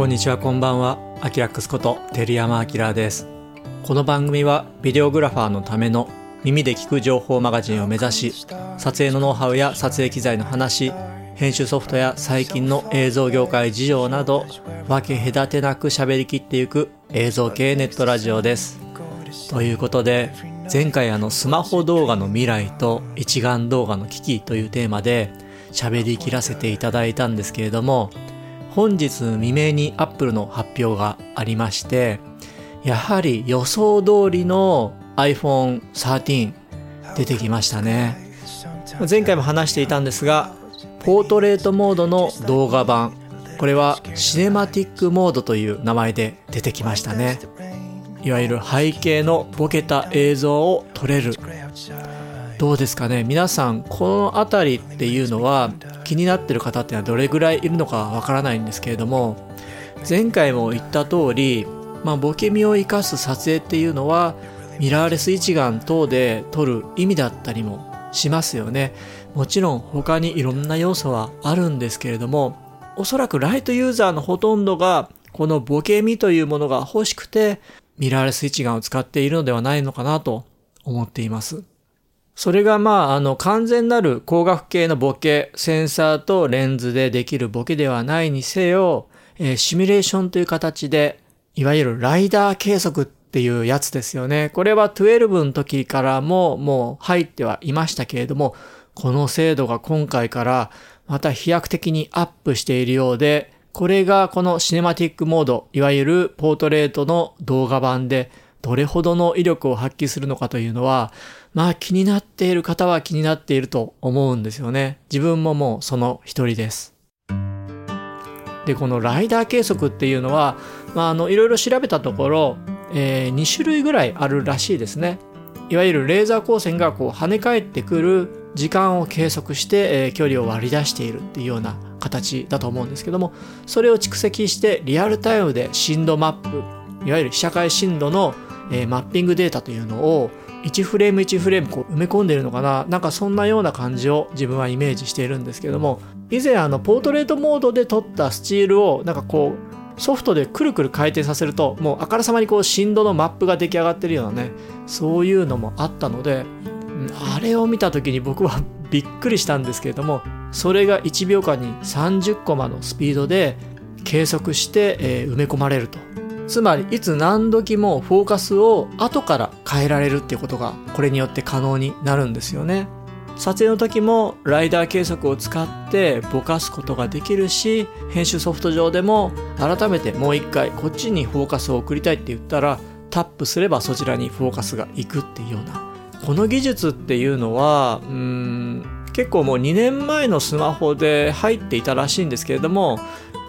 こんにちはこんばんは。アキラックスこと照山明です。この番組はビデオグラファーのための耳で聞く情報マガジンを目指し撮影のノウハウや撮影機材の話編集ソフトや最近の映像業界事情など分け隔てなく喋りきっていく映像系ネットラジオです。ということで前回あのスマホ動画の未来と一眼動画の危機というテーマで喋り切らせていただいたんですけれども本日未明に Apple の発表がありましてやはり予想通りの iPhone 13出てきましたね。前回も話していたんですがポートレートモードの動画版これはシネマティックモードという名前で出てきましたね。いわゆる背景のボケた映像を撮れるどうですかね？皆さんこの辺りっていうのは気になってる方っていうのはどれぐらいいるのかわからないんですけれども前回も言った通り、まあ、ボケ身を生かす撮影っていうのはミラーレス一眼等で撮る意味だったりもしますよねもちろん他にいろんな要素はあるんですけれどもおそらくライトユーザーのほとんどがこのボケ身というものが欲しくてミラーレス一眼を使っているのではないのかなと思っています。それがまあ、あの、完全なる光学系のボケ、センサーとレンズでできるボケではないにせよ、えー、シミュレーションという形で、いわゆるライダー計測っていうやつですよね。これは12の時からももう入ってはいましたけれども、この精度が今回からまた飛躍的にアップしているようで、これがこのシネマティックモード、いわゆるポートレートの動画版でどれほどの威力を発揮するのかというのは、まあ気になっている方は気になっていると思うんですよね。自分ももうその一人です。で、このライダー計測っていうのは、まああの、いろいろ調べたところ、えー、2種類ぐらいあるらしいですね。いわゆるレーザー光線がこう跳ね返ってくる時間を計測して、えー、距離を割り出しているっていうような形だと思うんですけども、それを蓄積してリアルタイムで震度マップ、いわゆる被写界震度の、えー、マッピングデータというのを1フレーム1フレームこう埋め込んでるのかな？なんかそんなような感じを自分はイメージしているんですけども以前あのポートレートモードで撮ったスチールをなんかこうソフトでくるくる回転させるともうあからさまにこう振動のマップが出来上がってるようなねそういうのもあったのであれを見た時に僕は びっくりしたんですけれどもそれが1秒間に30コマのスピードで計測して、えー、埋め込まれると。つまりいつ何時もフォーカスを後から変えられるっていうことがこれによって可能になるんですよね。撮影の時もライダー計測を使ってぼかすことができるし編集ソフト上でも改めてもう一回こっちにフォーカスを送りたいって言ったらタップすればそちらにフォーカスがいくっていうようなこの技術っていうのはうん結構もう2年前のスマホで入っていたらしいんですけれども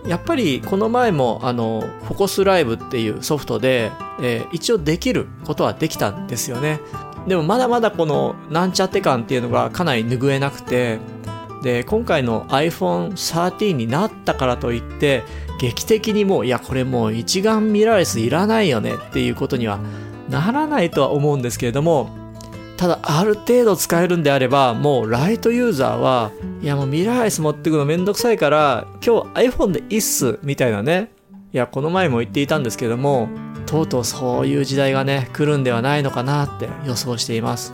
やっぱりこの前もあのフォコスライブっていうソフトで、えー、一応できることはできたんですよね。でもまだまだこのなんちゃって感っていうのがかなり拭えなくてで今回の iPhone13 になったからといって劇的にもういやこれもう一眼ミラーレスいらないよねっていうことにはならないとは思うんですけれどもただある程度使えるんであればもうライトユーザーはいやもうミラーレス持ってくのめんどくさいから今日 iPhone でいいっすみたいなねいやこの前も言っていたんですけどもとうとうそういう時代がね来るんではないのかなって予想しています。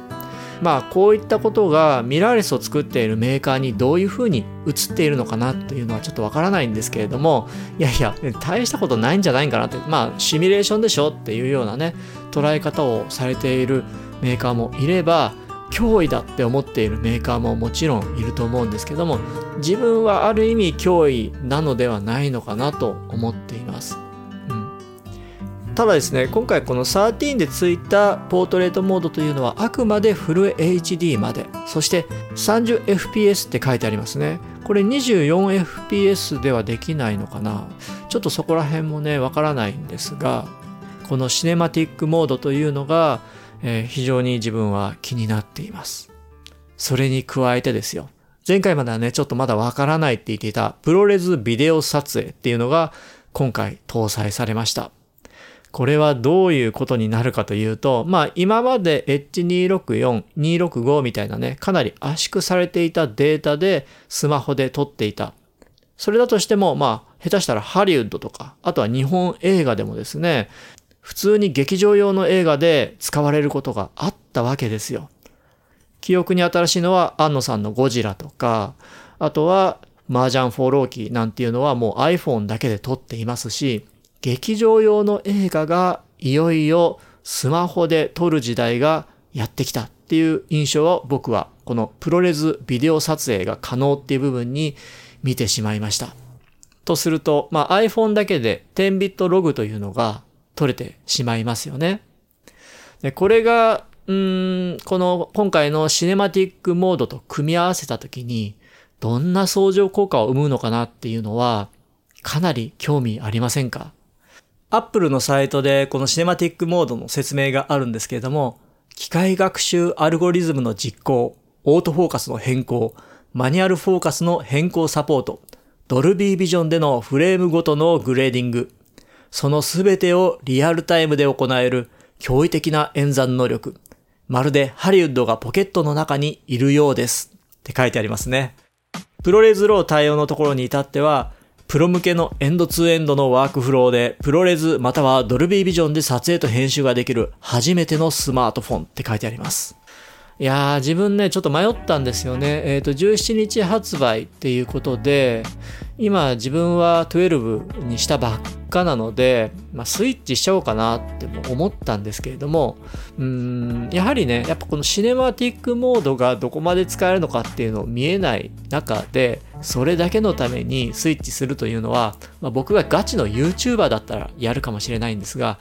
まあこういったことがミラーレスを作っているメーカーにどういうふうに映っているのかなというのはちょっとわからないんですけれどもいやいや大したことないんじゃないかなってまあシミュレーションでしょっていうようなね捉え方をされているメーカーもいれば脅威だって思っているメーカーももちろんいると思うんですけども自分はある意味脅威なのではないのかなと思っています、うん、ただですね今回この13でついたポートレートモードというのはあくまでフル HD まで。そして 30fps って書いてありますね。これ 24fps ではできないのかな。ちょっとそこら辺もねわからないんですがこのシネマティックモードというのがえー、非常に自分は気になっています。それに加えてですよ。前回まではね、ちょっとまだわからないって言っていたプロレスビデオ撮影っていうのが今回搭載されました。これはどういうことになるかというと、まあ今まで H264、265みたいなね、かなり圧縮されていたデータでスマホで撮っていた。それだとしても、まあ、下手したらハリウッドとか、あとは日本映画でもですね、普通に劇場用の映画で使われることがあったわけですよ。記憶に新しいのは安野さんのゴジラとか、あとは麻雀フォーローキーなんていうのはもう iPhone だけで撮っていますし、劇場用の映画がいよいよスマホで撮る時代がやってきたっていう印象を僕はこのプロレスビデオ撮影が可能っていう部分に見てしまいました。とすると、まあ iPhone だけで10ビットログというのが撮れてしまいますよね。でこれが、うーん、この今回のシネマティックモードと組み合わせたときに、どんな相乗効果を生むのかなっていうのは、かなり興味ありませんか？アップルのサイトでこのシネマティックモードの説明があるんですけれども、機械学習アルゴリズムの実行、オートフォーカスの変更、マニュアルフォーカスの変更サポート、 Dolby Vision でのフレームごとのグレーディング、そのすべてをリアルタイムで行える驚異的な演算能力、まるでハリウッドがポケットの中にいるようですって書いてありますね。 ProRes RAW 対応のところに至っては、プロ向けの end-to-end のワークフローで、 ProRes または Dolby Vision で撮影と編集ができる初めてのスマートフォンって書いてあります。いやー、自分ね、ちょっと迷ったんですよね。えっ、ー、と、17日発売っていうことで、今自分は12にしたばっかなので、まあ、スイッチしちゃおうかなって思ったんですけれども、うん、やはりね、やっぱこのシネマティックモードがどこまで使えるのかっていうのを見えない中で、それだけのためにスイッチするというのは、まあ、僕がガチの YouTuber だったらやるかもしれないんですが、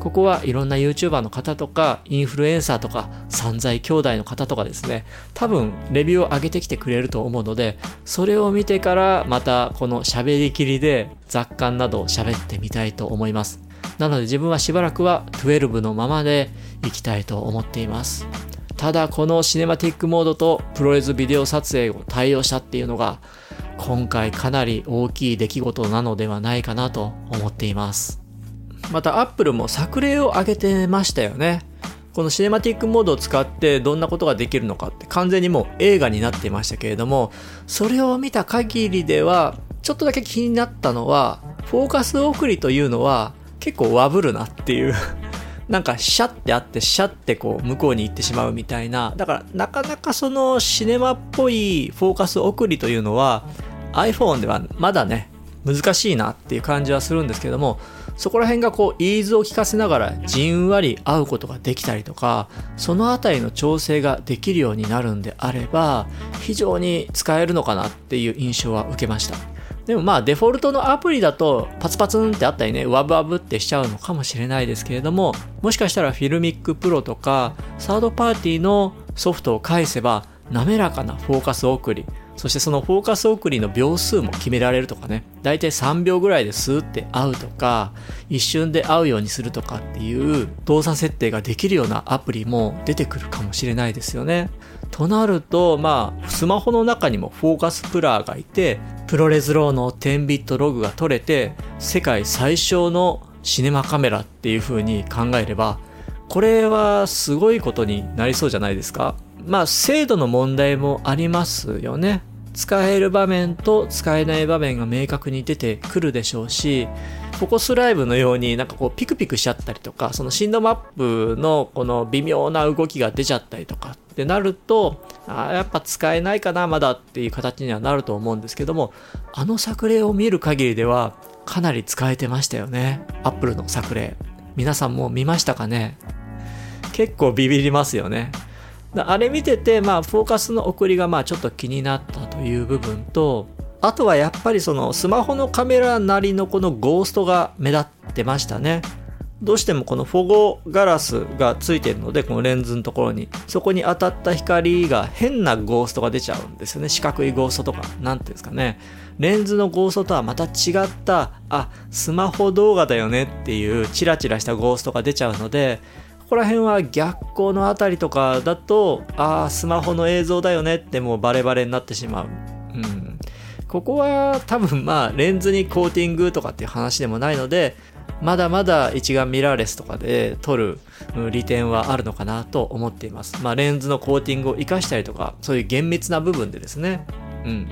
ここはいろんな YouTuber の方とか、インフルエンサーとか、散財兄弟の方とかですね、多分レビューを上げてきてくれると思うので、それを見てからまたこの喋りきりで雑感などを喋ってみたいと思います。なので自分はしばらくは12のままでいきたいと思っています。ただこのシネマティックモードとプロレスビデオ撮影を対応したっていうのが今回かなり大きい出来事なのではないかなと思っています。またアップルも作例を上げてましたよね。このシネマティックモードを使ってどんなことができるのかって完全にもう映画になっていましたけれども、それを見た限りでは、ちょっとだけ気になったのは、フォーカス送りというのは結構ワブるなっていうなんかシャってあってシャってこう向こうに行ってしまうみたいな。だからなかなかそのシネマっぽいフォーカス送りというのは iPhone ではまだね、難しいなっていう感じはするんですけども、そこら辺がこう、 ease を効かせながらじんわり合うことができたりとか、そのあたりの調整ができるようになるんであれば、非常に使えるのかなっていう印象は受けました。でもまあデフォルトのアプリだとパツパツンってあったりね、ワブワブってしちゃうのかもしれないですけれども、もしかしたら FiLMiC Pro とかサードパーティーのソフトを介せば滑らかなフォーカス送り、そしてそのフォーカス送りの秒数も決められるとかね、だいたい3秒ぐらいでスーって合うとか、一瞬で合うようにするとかっていう動作設定ができるようなアプリも出てくるかもしれないですよね。となると、まあ、スマホの中にも focus puller がいて、 ProRes RAW の10ビットログが取れて、世界最小のシネマカメラっていう風に考えれば、これはすごいことになりそうじゃないですかまあ精度の問題もありますよね。使える場面と使えない場面が明確に出てくるでしょうし、フォコスライブのようになんかこうピクピクしちゃったりとか、その振動マップのこの微妙な動きが出ちゃったりとかってなると、あやっぱ使えないかな、まだっていう形にはなると思うんですけども、あの作例を見る限りではかなり使えてましたよね。アップルの作例。皆さんも見ましたかね？結構ビビりますよね。あれ見てて、まあ、フォーカスの送りがまあちょっと気になったという部分と、あとはやっぱりそのスマホのカメラなりのこのゴーストが目立ってましたね。どうしてもこのフォゴガラスがついてるので、このレンズのところに、そこに当たった光が変なゴーストが出ちゃうんですよね。四角いゴーストとか、なんていうんですかね。レンズのゴーストとはまた違った、あ、スマホ動画だよねっていうチラチラしたゴーストが出ちゃうので、ここら辺は逆光のあたりとかだと、ああ、スマホの映像だよねってもうバレバレになってしまう。うん。ここは多分まあレンズにコーティングとかっていう話でもないので、まだまだ一眼ミラーレスとかで撮る利点はあるのかなと思っています。まあレンズのコーティングを活かしたりとか、そういう厳密な部分でですね。うん。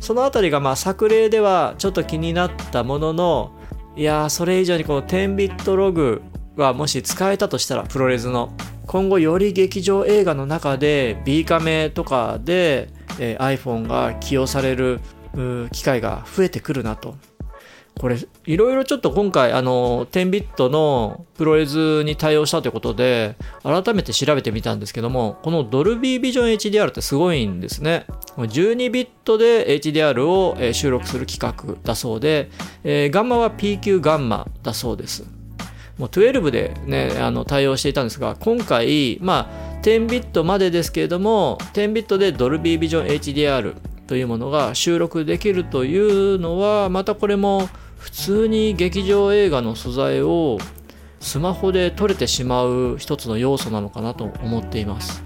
そのあたりがまあ作例ではちょっと気になったものの、いやーそれ以上にこの10ビットログがもし使えたとしたらプロレスの今後より劇場映画の中で B カメとかで、えー、iPhone が起用される機会が増えてくるなとこれ、いろいろちょっと今回、あの、10ビットのプロレスに対応したということで、改めて調べてみたんですけども、このドルビービジョン HDR ってすごいんですね。12ビットで HDR を収録する規格だそうで、えー、ガンマは PQ ガンマだそうです。もう12でね、あの対応していたんですが、今回、まあ、10ビットまでですけれども、10ビットでドルビービジョン HDR というものが収録できるというのは、またこれも普通に劇場映画の素材をスマホで撮れてしまう一つの要素なのかなと思っています。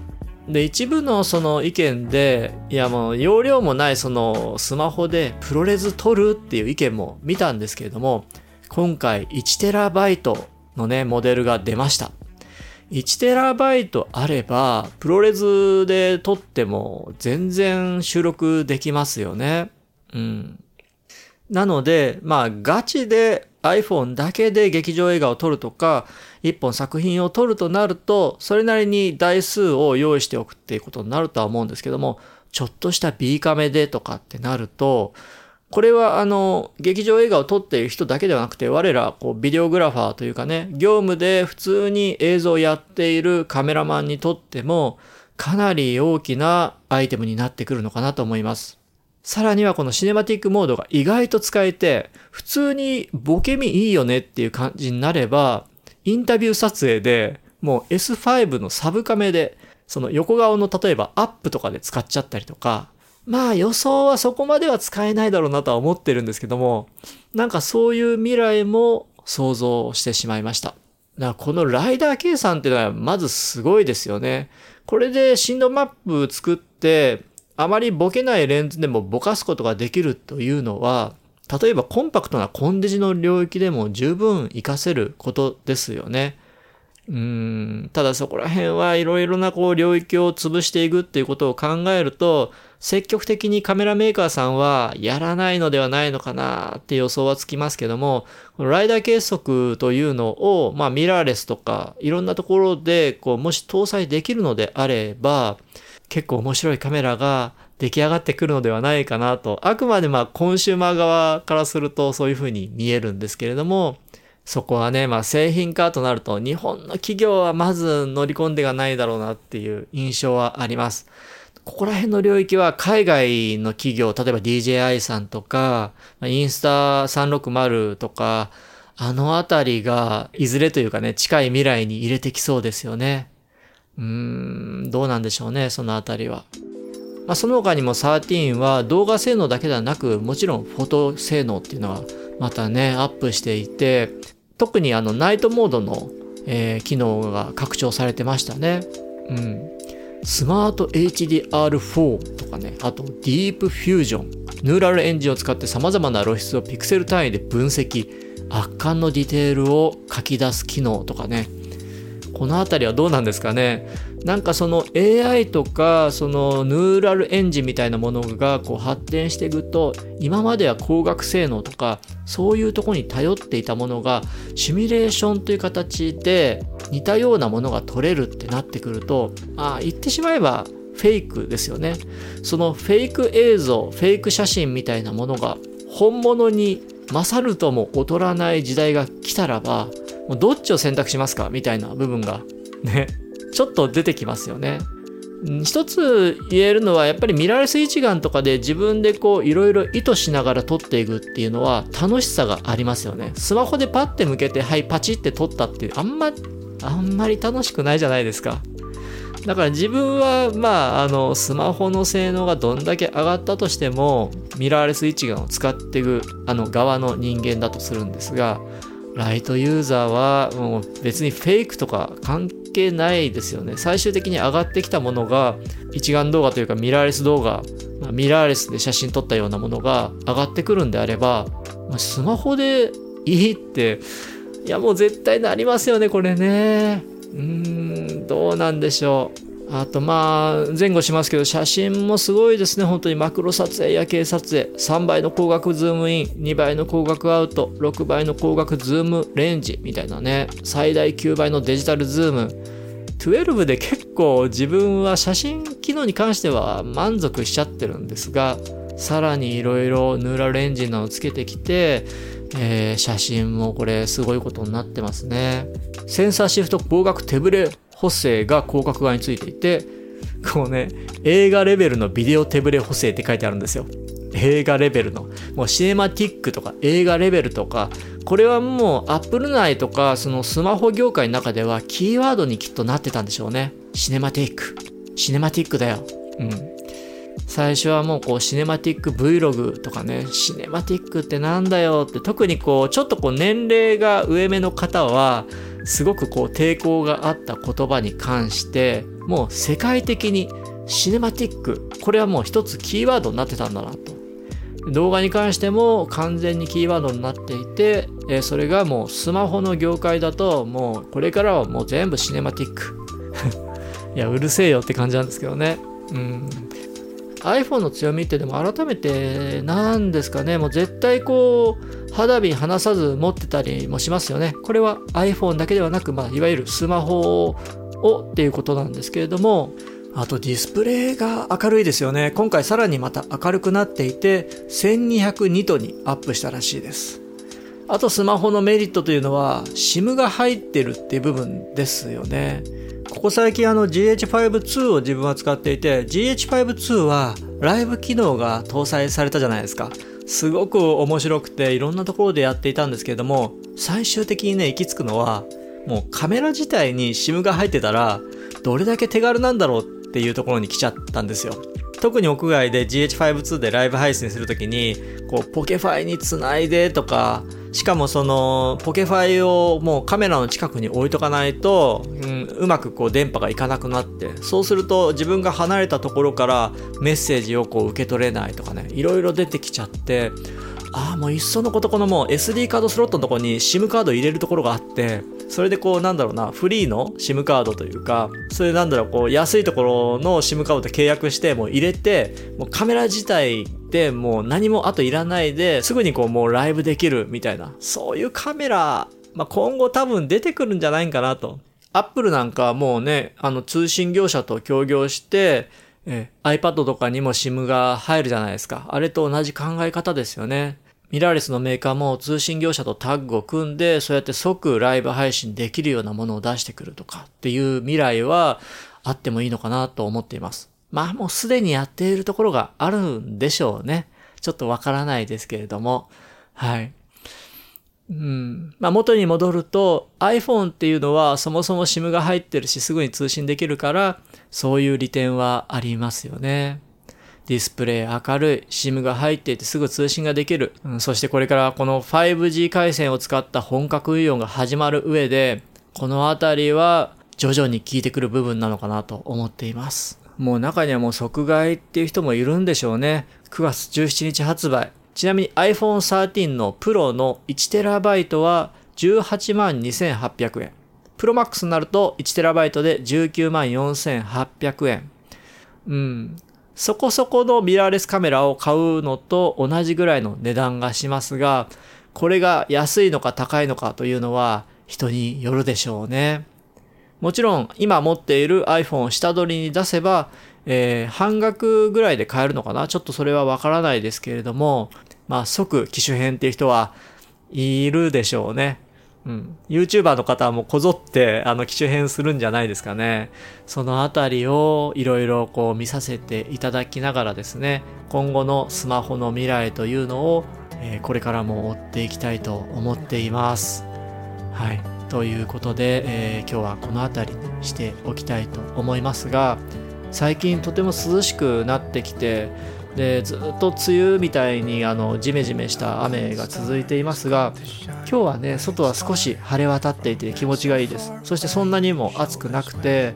で、一部のその意見で、いやもう容量もないそのスマホでプロレス撮るっていう意見も見たんですけれども、今回 1TB のね、モデルが出ました。1TB あれば、プロレスで撮っても全然収録できますよね。うん。なので、まあ、ガチで iPhone だけで劇場映画を撮るとか、一本作品を撮るとなると、それなりに台数を用意しておくっていうことになるとは思うんですけども、ちょっとした B カメでとかってなると、これはあの、劇場映画を撮っている人だけではなくて、我ら、こう、ビデオグラファーというかね、業務で普通に映像をやっているカメラマンにとっても、かなり大きなアイテムになってくるのかなと思います。さらにはこのシネマティックモードが意外と使えて、普通にボケみいいよねっていう感じになれば、インタビュー撮影でもう S5 のサブカメで、その横顔の例えばアップとかで使っちゃったりとか、まあ予想はそこまでは使えないだろうなとは思ってるんですけども、なんかそういう未来も想像してしまいました。だからこのライダー計算っていうのはまずすごいですよね。これで振動マップ作って、あまりボケないレンズでもぼかすことができるというのは、例えばコンパクトなコンデジの領域でも十分活かせることですよね。うん、ただそこら辺はいろいろなこう領域を潰していくっていうことを考えると、積極的にカメラメーカーさんはやらないのではないのかなって予想はつきますけども、ライダー計測というのを、まあミラーレスとかいろんなところでこうもし搭載できるのであれば、結構面白いカメラが出来上がってくるのではないかなと、あくまでまあコンシューマー側からするとそういうふうに見えるんですけれども、そこはね、まあ製品化となると日本の企業はまず乗り込んでがないだろうなっていう印象はあります。ここら辺の領域は海外の企業、例えば DJI さんとか、インスタ360とか、あのあたりがいずれというかね、近い未来に入れてきそうですよね。うーん、どうなんでしょうね、そのあたりは。まあ、その他にも13は動画性能だけではなく、もちろんフォト性能っていうのはまたね、アップしていて、特にあのナイトモードの、えー、機能が拡張されてましたね。うん。スマート HDR4 とかね、あとディープフュージョン。ヌーラルエンジンを使って様々な露出をピクセル単位で分析。圧巻のディテールを書き出す機能とかね。この辺りはどうなんですかね。なんかその AI とかそのヌーラルエンジンみたいなものがこう発展していくと今までは光学性能とかそういうとこに頼っていたものがシミュレーションという形で似たようなものが取れるってなってくるとあ言ってしまえばフェイクですよね。そのフェイク映像フェイク写真みたいなものが本物に勝るとも劣らない時代が来たらばどっちを選択しますか？みたいな部分がね、ちょっと出てきますよね。一つ言えるのはやっぱりミラーレス一眼とかで自分でこういろいろ意図しながら撮っていくっていうのは楽しさがありますよね。スマホでパッて向けてはいパチって撮ったっていうあんまあんまり楽しくないじゃないですか。だから自分はまああのスマホの性能がどんだけ上がったとしてもミラーレス一眼を使っていくあの側の人間だとするんですがライトユーザーはもう別にフェイクとか関係ないですよね。最終的に上がってきたものが一眼動画というかミラーレス動画、ミラーレスで写真撮ったようなものが上がってくるんであれば、まスマホでいいって、いやもう絶対なりますよね、これね。うーん、どうなんでしょう。あとまあ前後しますけど写真もすごいですね。本当にマクロ撮影夜景撮影3倍の光学ズームイン2倍の光学アウト6倍の光学ズームレンジみたいなね。最大9倍のデジタルズーム。12で結構自分は写真機能に関しては満足しちゃってるんですがさらにいろいろヌーラルエンジンなのつけてきて、えー、写真もこれすごいことになってますね。センサーシフト光学手ブレ補正が広角側についていて、こうね、映画レベルのビデオ手ブレ補正って書いてあるんですよ。映画レベルの。もうシネマティックとか映画レベルとか、これはもう Apple 内とかそのスマホ業界の中ではキーワードにきっとなってたんでしょうね。シネマティック。シネマティックだよ。うん。最初はもうこうシネマティック Vlog とかね、シネマティックってなんだよって特にこうちょっとこう年齢が上目の方はすごくこう抵抗があった言葉に関してもう世界的にシネマティックこれはもう一つキーワードになってたんだなと。動画に関しても完全にキーワードになっていてそれがもうスマホの業界だともうこれからはもう全部シネマティック。いやうるせえよって感じなんですけどね。うん。iPhone の強みってでも改めて何ですかね。もう絶対こう肌身離さず持ってたりもしますよね。これは iPhone だけではなく、まあ、いわゆるスマホをっていうことなんですけれども。あとディスプレイが明るいですよね。今回さらにまた明るくなっていて1200ニトにアップしたらしいです。あとスマホのメリットというのは SIM が入ってるっていう部分ですよね。ここ最近あの GH52 を自分は使っていて GH52 はライブ機能が搭載されたじゃないですか。すごく面白くていろんなところでやっていたんですけれども最終的にね行き着くのはもうカメラ自体に SIM が入ってたらどれだけ手軽なんだろうっていうところに来ちゃったんですよ。特に屋外で GH52 でライブ配信するときにこうポケファイにつないでとかしかもそのポケファイをもうカメラの近くに置いとかないと、うん、うまくこう電波がいかなくなってそうすると自分が離れたところからメッセージをこう受け取れないとかねいろいろ出てきちゃってああもういっそのことこのもう SD カードスロットのとこに SIM カード入れるところがあってそれでこうなんだろうなフリーの SIM カードというかそれなんだろうこう安いところの SIM カードで契約してもう入れてもうカメラ自体もう何もあといらないですぐにこうもうライブできるみたいなそういうカメラまあ、今後多分出てくるんじゃないかなと。アップルなんかはもうね、あの通信業者と協業して、え iPad とかにも SIM が入るじゃないですか。あれと同じ考え方ですよね。ミラーレスのメーカーも通信業者とタッグを組んで、そうやって即ライブ配信できるようなものを出してくるとかっていう未来はあってもいいのかなと思っています。まあもうすでにやっているところがあるんでしょうね。ちょっとわからないですけれども。はい。うん。まあ元に戻ると iPhone っていうのはそもそも SIM が入ってるしすぐに通信できるからそういう利点はありますよね。ディスプレイ明るい、SIM が入っていてすぐ通信ができる、うん、そしてこれからこの 5G 回線を使った本格運用が始まる上で、このあたりは徐々に効いてくる部分なのかなと思っています。もう中にはもう即買いっていう人もいるんでしょうね。9月17日発売。ちなみに iPhone 13の Pro の 1TB は18万2800円。Pro Max になると 1TB で19万4800円。うん。そこそこのミラーレスカメラを買うのと同じぐらいの値段がしますが、これが安いのか高いのかというのは人によるでしょうね。もちろん今持っている iPhone を下取りに出せば、えー、半額ぐらいで買えるのかな？ちょっとそれはわからないですけれども、まあ即機種変っていう人はいるでしょうね。うん、YouTuber の方はもうこぞってあの機種変するんじゃないですかね。そのあたりをいろいろこう見させていただきながらですね、今後のスマホの未来というのを、えー、これからも追っていきたいと思っています。はい。ということで、えー、今日はこの辺りにしておきたいと思いますが、最近とても涼しくなってきて、でずっと梅雨みたいにあのジメジメした雨が続いていますが今日はね外は少し晴れ渡っていて気持ちがいいです。そしてそんなにも暑くなくて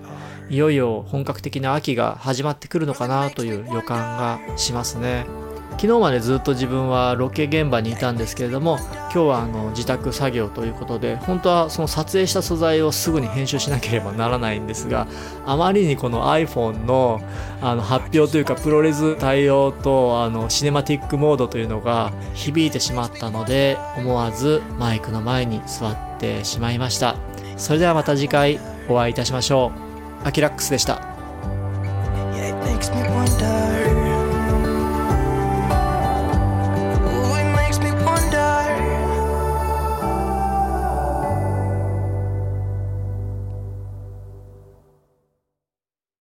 いよいよ本格的な秋が始まってくるのかなという予感がしますね。昨日までずっと自分はロケ現場にいたんですけれども今日はあの自宅作業ということで本当はその撮影した素材をすぐに編集しなければならないんですがあまりにこの iPhone のあの発表というかプロレス対応とあのシネマティックモードというのが響いてしまったので思わずマイクの前に座ってしまいました。それではまた次回お会いいたしましょう。アキラックスでした。Yeah, it makes me wonder.